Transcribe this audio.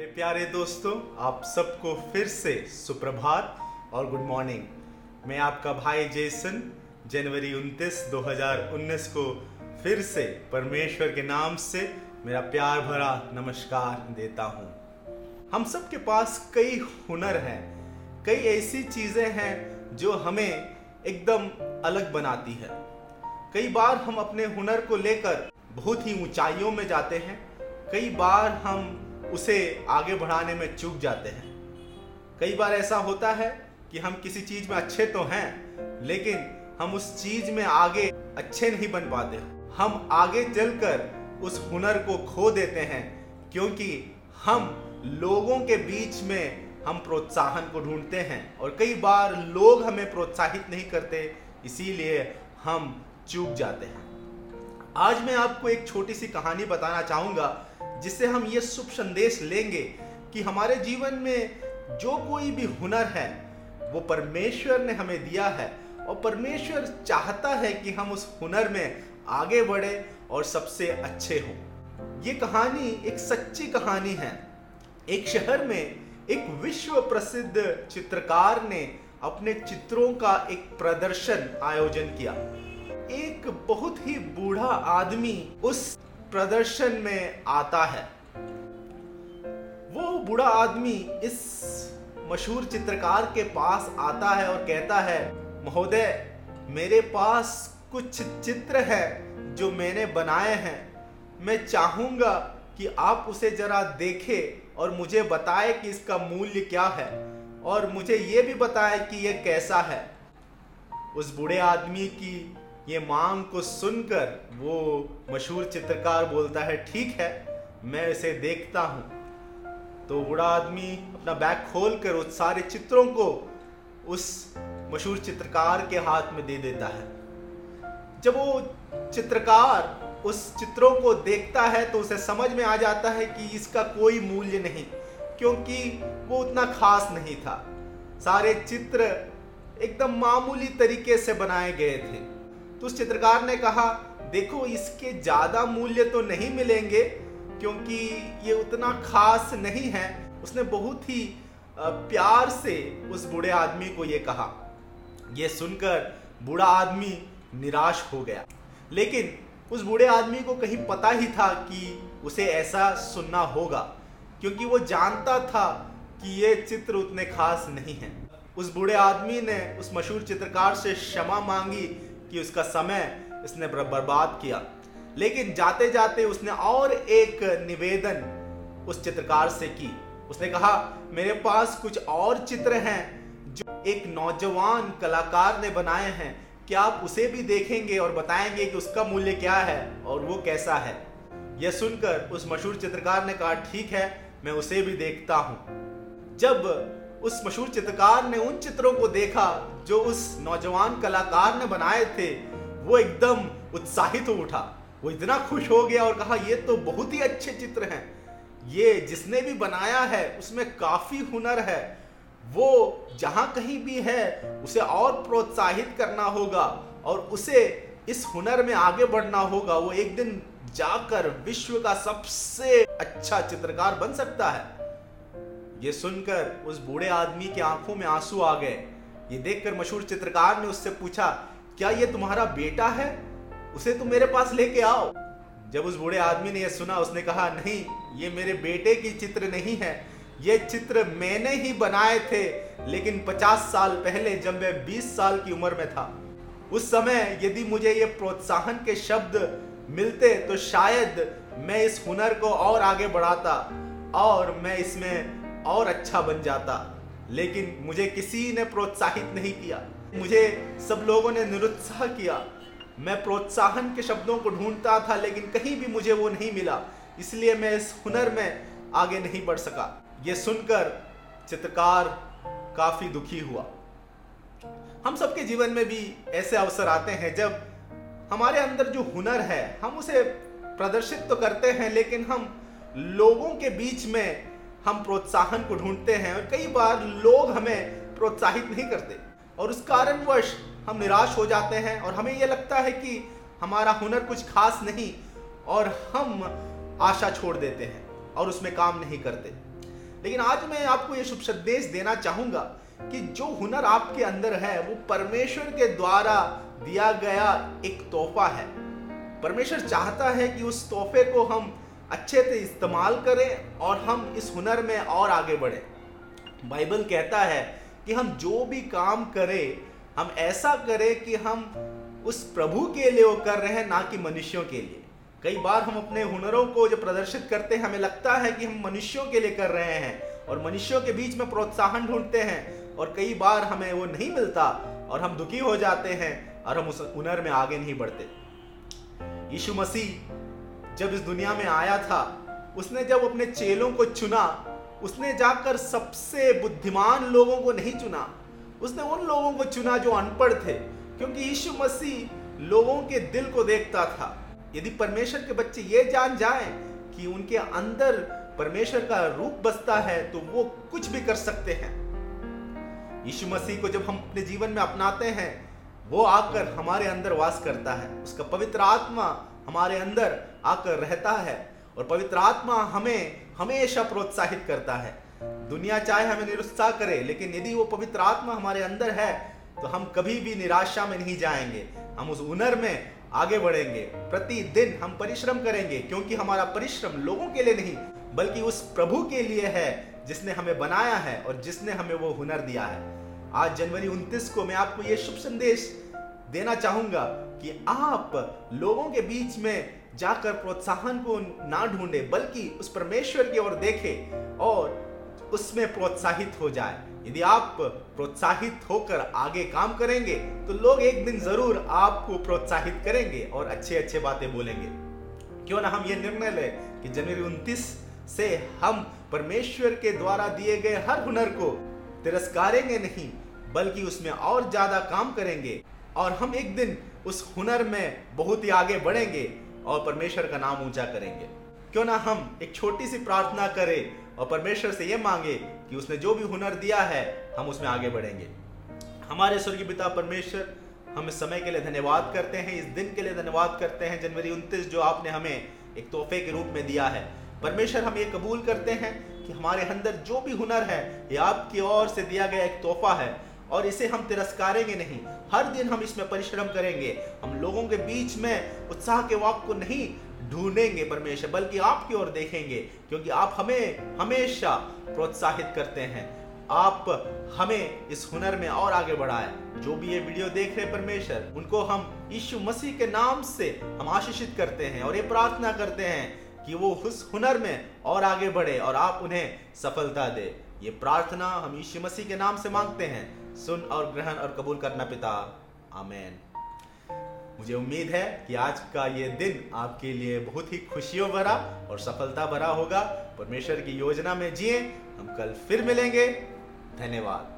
मेरे प्यारे दोस्तों, आप सबको फिर से सुप्रभात और गुड मॉर्निंग मैं आपका भाई जेसन, जनवरी 29 2019 को फिर से परमेश्वर के नाम से मेरा प्यार भरा नमस्कार देता हूँ। हम सब के पास कई हुनर हैं, कई ऐसी चीज़ें हैं जो हमें एकदम अलग बनाती है। कई बार हम अपने हुनर को लेकर बहुत ही ऊंचाइयों में जाते हैं, कई बार हम उसे आगे बढ़ाने में चूक जाते हैं। कई बार ऐसा होता है कि हम किसी चीज़ में अच्छे तो हैं, लेकिन हम उस चीज़ में आगे अच्छे नहीं बन पाते। हम आगे चलकर उस हुनर को खो देते हैं, क्योंकि हम लोगों के बीच में हम प्रोत्साहन को ढूंढते हैं, और कई बार लोग हमें प्रोत्साहित नहीं करते, इसीलिए हम चूक जाते हैं। आज मैं आपको एक छोटी सी कहानी बताना चाहूँगा जिससे हम ये शुभ संदेश लेंगे कि हमारे जीवन में जो कोई भी हुनर है, वो परमेश्वर ने हमें दिया है और परमेश्वर चाहता है कि हम उस हुनर में आगे बढ़े और सबसे अच्छे हों। ये कहानी एक सच्ची कहानी है। एक शहर में एक विश्व प्रसिद्ध चित्रकार ने अपने चित्रों का एक प्रदर्शन आयोजन किया। एक बहुत ही बूढ़ा आदमी उस प्रदर्शन में आता है। वो बूढ़ा आदमी इस मशहूर चित्रकार के पास आता है और कहता है, महोदय, मेरे पास कुछ चित्र है जो मैंने बनाए हैं। मैं चाहूँगा कि आप उसे जरा देखें और मुझे बताएँ कि इसका मूल्य क्या है और मुझे ये भी बताएँ कि यह कैसा है। उस बूढ़े आदमी की ये मांग को सुनकर वो मशहूर चित्रकार बोलता है, ठीक है, मैं इसे देखता हूँ। तो बूढ़ा आदमी अपना बैग खोल कर उस सारे चित्रों को उस मशहूर चित्रकार के हाथ में दे देता है। जब वो चित्रकार उस चित्रों को देखता है तो उसे समझ में आ जाता है कि इसका कोई मूल्य नहीं, क्योंकि वो उतना खास नहीं था। सारे चित्र एकदम मामूली तरीके से बनाए गए थे। तो उस चित्रकार ने कहा, देखो, इसके ज़्यादा मूल्य तो नहीं मिलेंगे, क्योंकि ये उतना खास नहीं है। उसने बहुत ही प्यार से उस बूढ़े आदमी को ये कहा। ये सुनकर बूढ़ा आदमी निराश हो गया। लेकिन उस बूढ़े आदमी को कहीं पता ही था कि उसे ऐसा सुनना होगा, क्योंकि वो जानता था कि ये चित्र उतने खास नहीं हैं। उस बूढ़े आदमी ने उस मशहूर चित्रकार से क्षमा मांगी कि उसका समय इसने बर्बाद किया। लेकिन जाते जाते उसने और एक निवेदन उस चित्रकार से की। उसने कहा, मेरे पास कुछ और चित्र हैं जो एक नौजवान कलाकार ने बनाए हैं। क्या आप उसे भी देखेंगे और बताएँगे कि उसका मूल्य क्या है और वो कैसा है? यह सुनकर उस मशहूर चित्रकार ने कहा, ठीक है, मैं उसे भी देखता हूँ। जब उस मशहूर चित्रकार ने उन चित्रों को देखा जो उस नौजवान कलाकार ने बनाए थे। वो एकदम उत्साहित हो उठा। वो इतना खुश हो गया और कहा, ये तो बहुत ही अच्छे चित्र हैं। ये जिसने भी बनाया है, उसमें काफ़ी हुनर है। वो जहाँ कहीं भी है, उसे और प्रोत्साहित करना होगा और उसे इस हुनर में आगे बढ़ना होगा। वो एक दिन जाकर विश्व का सबसे अच्छा चित्रकार बन सकता है। ये सुनकर उस बूढ़े आदमी की आँखों में आँसू आ गए। ये देखकर मशहूर चित्रकार ने उससे पूछा, क्या ये तुम्हारा बेटा है? उसे तुम मेरे पास लेके आओ। जब उस बूढ़े आदमी ने यह सुना, उसने कहा, नहीं, ये मेरे बेटे की चित्र नहीं है। ये चित्र मैंने ही बनाए थे, लेकिन 50 साल पहले जब मैं 20 साल की उम्र में था। उस समय यदि मुझे ये प्रोत्साहन के शब्द मिलते तो शायद मैं इस हुनर को और आगे बढ़ाता और मैं इसमें और अच्छा बन जाता। लेकिन मुझे किसी ने प्रोत्साहित नहीं किया। मुझे सब लोगों ने निरुत्साह किया। मैं प्रोत्साहन के शब्दों को ढूंढता था, लेकिन कहीं भी मुझे वो नहीं मिला। इसलिए मैं इस हुनर में आगे नहीं बढ़ सका। ये सुनकर चित्रकार काफ़ी दुखी हुआ। हम सबके जीवन में भी ऐसे अवसर आते हैं जब हमारे अंदर जो हुनर है, हम उसे प्रदर्शित तो करते हैं, लेकिन हम लोगों के बीच में हम प्रोत्साहन को ढूंढते हैं और कई बार लोग हमें प्रोत्साहित नहीं करते। और उस कारणवश हम निराश हो जाते हैं और हमें यह लगता है कि हमारा हुनर कुछ खास नहीं और हम आशा छोड़ देते हैं और उसमें काम नहीं करते। लेकिन आज मैं आपको ये शुभ संदेश देना चाहूँगा कि जो हुनर आपके अंदर है, वो परमेश्वर के द्वारा दिया गया एक तोहफा है। परमेश्वर चाहता है कि उस तोहफे को हम अच्छे से इस्तेमाल करें और हम इस हुनर में और आगे बढ़ें। बाइबल कहता है कि हम जो भी काम करें, हम ऐसा करें कि हम उस प्रभु के लिए वो कर रहे हैं, ना कि मनुष्यों के लिए। कई बार हम अपने हुनरों को जो प्रदर्शित करते हैं, हमें लगता है कि हम मनुष्यों के लिए कर रहे हैं और मनुष्यों के बीच में प्रोत्साहन ढूंढते हैं और कई बार हमें वो नहीं मिलता और हम दुखी हो जाते हैं और हम उस हुनर में आगे नहीं बढ़ते। यीशु मसीह जब इस दुनिया में आया था, उसने जब अपने चेलों को चुना, उसने जाकर सबसे बुद्धिमान लोगों को नहीं चुना, उसने उन लोगों को चुना जो अनपढ़ थे, क्योंकि यीशु मसीह लोगों के दिल को देखता था। यदि परमेश्वर के बच्चे ये जान जाएँ कि उनके अंदर परमेश्वर का रूप बसता है तो वो कुछ भी कर सकते हैं। यीशु मसीह को जब हम अपने जीवन में अपनाते हैं, वो आकर हमारे अंदर वास करता है। उसका पवित्र आत्मा हमारे अंदर आकर रहता है और पवित्र आत्मा हमें हमेशा प्रोत्साहित करता है। दुनिया चाहे हमें निरुत्साह करे, लेकिन यदि वो पवित्र आत्मा हमारे अंदर है तो हम कभी भी निराशा में नहीं जाएँगे। हम उस हुनर में आगे बढ़ेंगे। प्रतिदिन हम परिश्रम करेंगे, क्योंकि हमारा परिश्रम लोगों के लिए नहीं, बल्कि उस प्रभु के लिए है, जिसने हमें बनाया है और जिसने हमें वो हुनर दिया है। आज जनवरी 29 को मैं आपको ये शुभ संदेश देना चाहूँगा। कि आप लोगों के बीच में जाकर प्रोत्साहन को ना ढूंढे, बल्कि उस परमेश्वर की ओर देखें और उसमें प्रोत्साहित हो जाए। यदि आप प्रोत्साहित होकर आगे काम करेंगे तो लोग एक दिन ज़रूर आपको प्रोत्साहित करेंगे और अच्छे अच्छे बातें बोलेंगे। क्यों ना हम ये निर्णय लें कि जनवरी 29 से हम परमेश्वर के द्वारा दिए गए हर हुनर को तिरस्कारेंगे नहीं, बल्कि उसमें और ज़्यादा काम करेंगे। और हम एक दिन उस हुनर में बहुत ही आगे बढ़ेंगे और परमेश्वर का नाम ऊँचा करेंगे। क्यों ना हम एक छोटी सी प्रार्थना करें और परमेश्वर से ये मांगे कि उसने जो भी हुनर दिया है, हम उसमें आगे बढ़ेंगे। हमारे स्वर्गीय पिता परमेश्वर, हम इस समय के लिए धन्यवाद करते हैं, इस दिन के लिए धन्यवाद करते हैं, जनवरी उनतीस जो आपने हमें एक तोहफे के रूप में दिया है। परमेश्वर, हम ये कबूल करते हैं कि हमारे अंदर जो भी हुनर है, ये आपकी ओर से दिया गया एक तोहफा है। और इसे हम तिरस्कारेंगे नहीं। हर दिन हम इसमें परिश्रम करेंगे। हम लोगों के बीच में उत्साह के वाक को नहीं ढूंढेंगे परमेश्वर, बल्कि आपकी ओर देखेंगे, क्योंकि आप हमें हमेशा प्रोत्साहित करते हैं। आप हमें इस हुनर में और आगे बढ़ाए। जो भी ये वीडियो देख रहे परमेश्वर, उनको हम यीशु मसीह के नाम से हम आशीषित करते हैं और ये प्रार्थना करते हैं कि वो उस हुनर में और आगे बढ़े और आप उन्हें सफलता दे। ये प्रार्थना हम यीशु मसीह के नाम से मांगते हैं। सुन और ग्रहण और कबूल करना पिता। आमेन। मुझे उम्मीद है कि आज का ये दिन आपके लिए बहुत ही खुशियों भरा और सफलता भरा होगा। परमेश्वर की योजना में जिए, हम कल फिर मिलेंगे। धन्यवाद।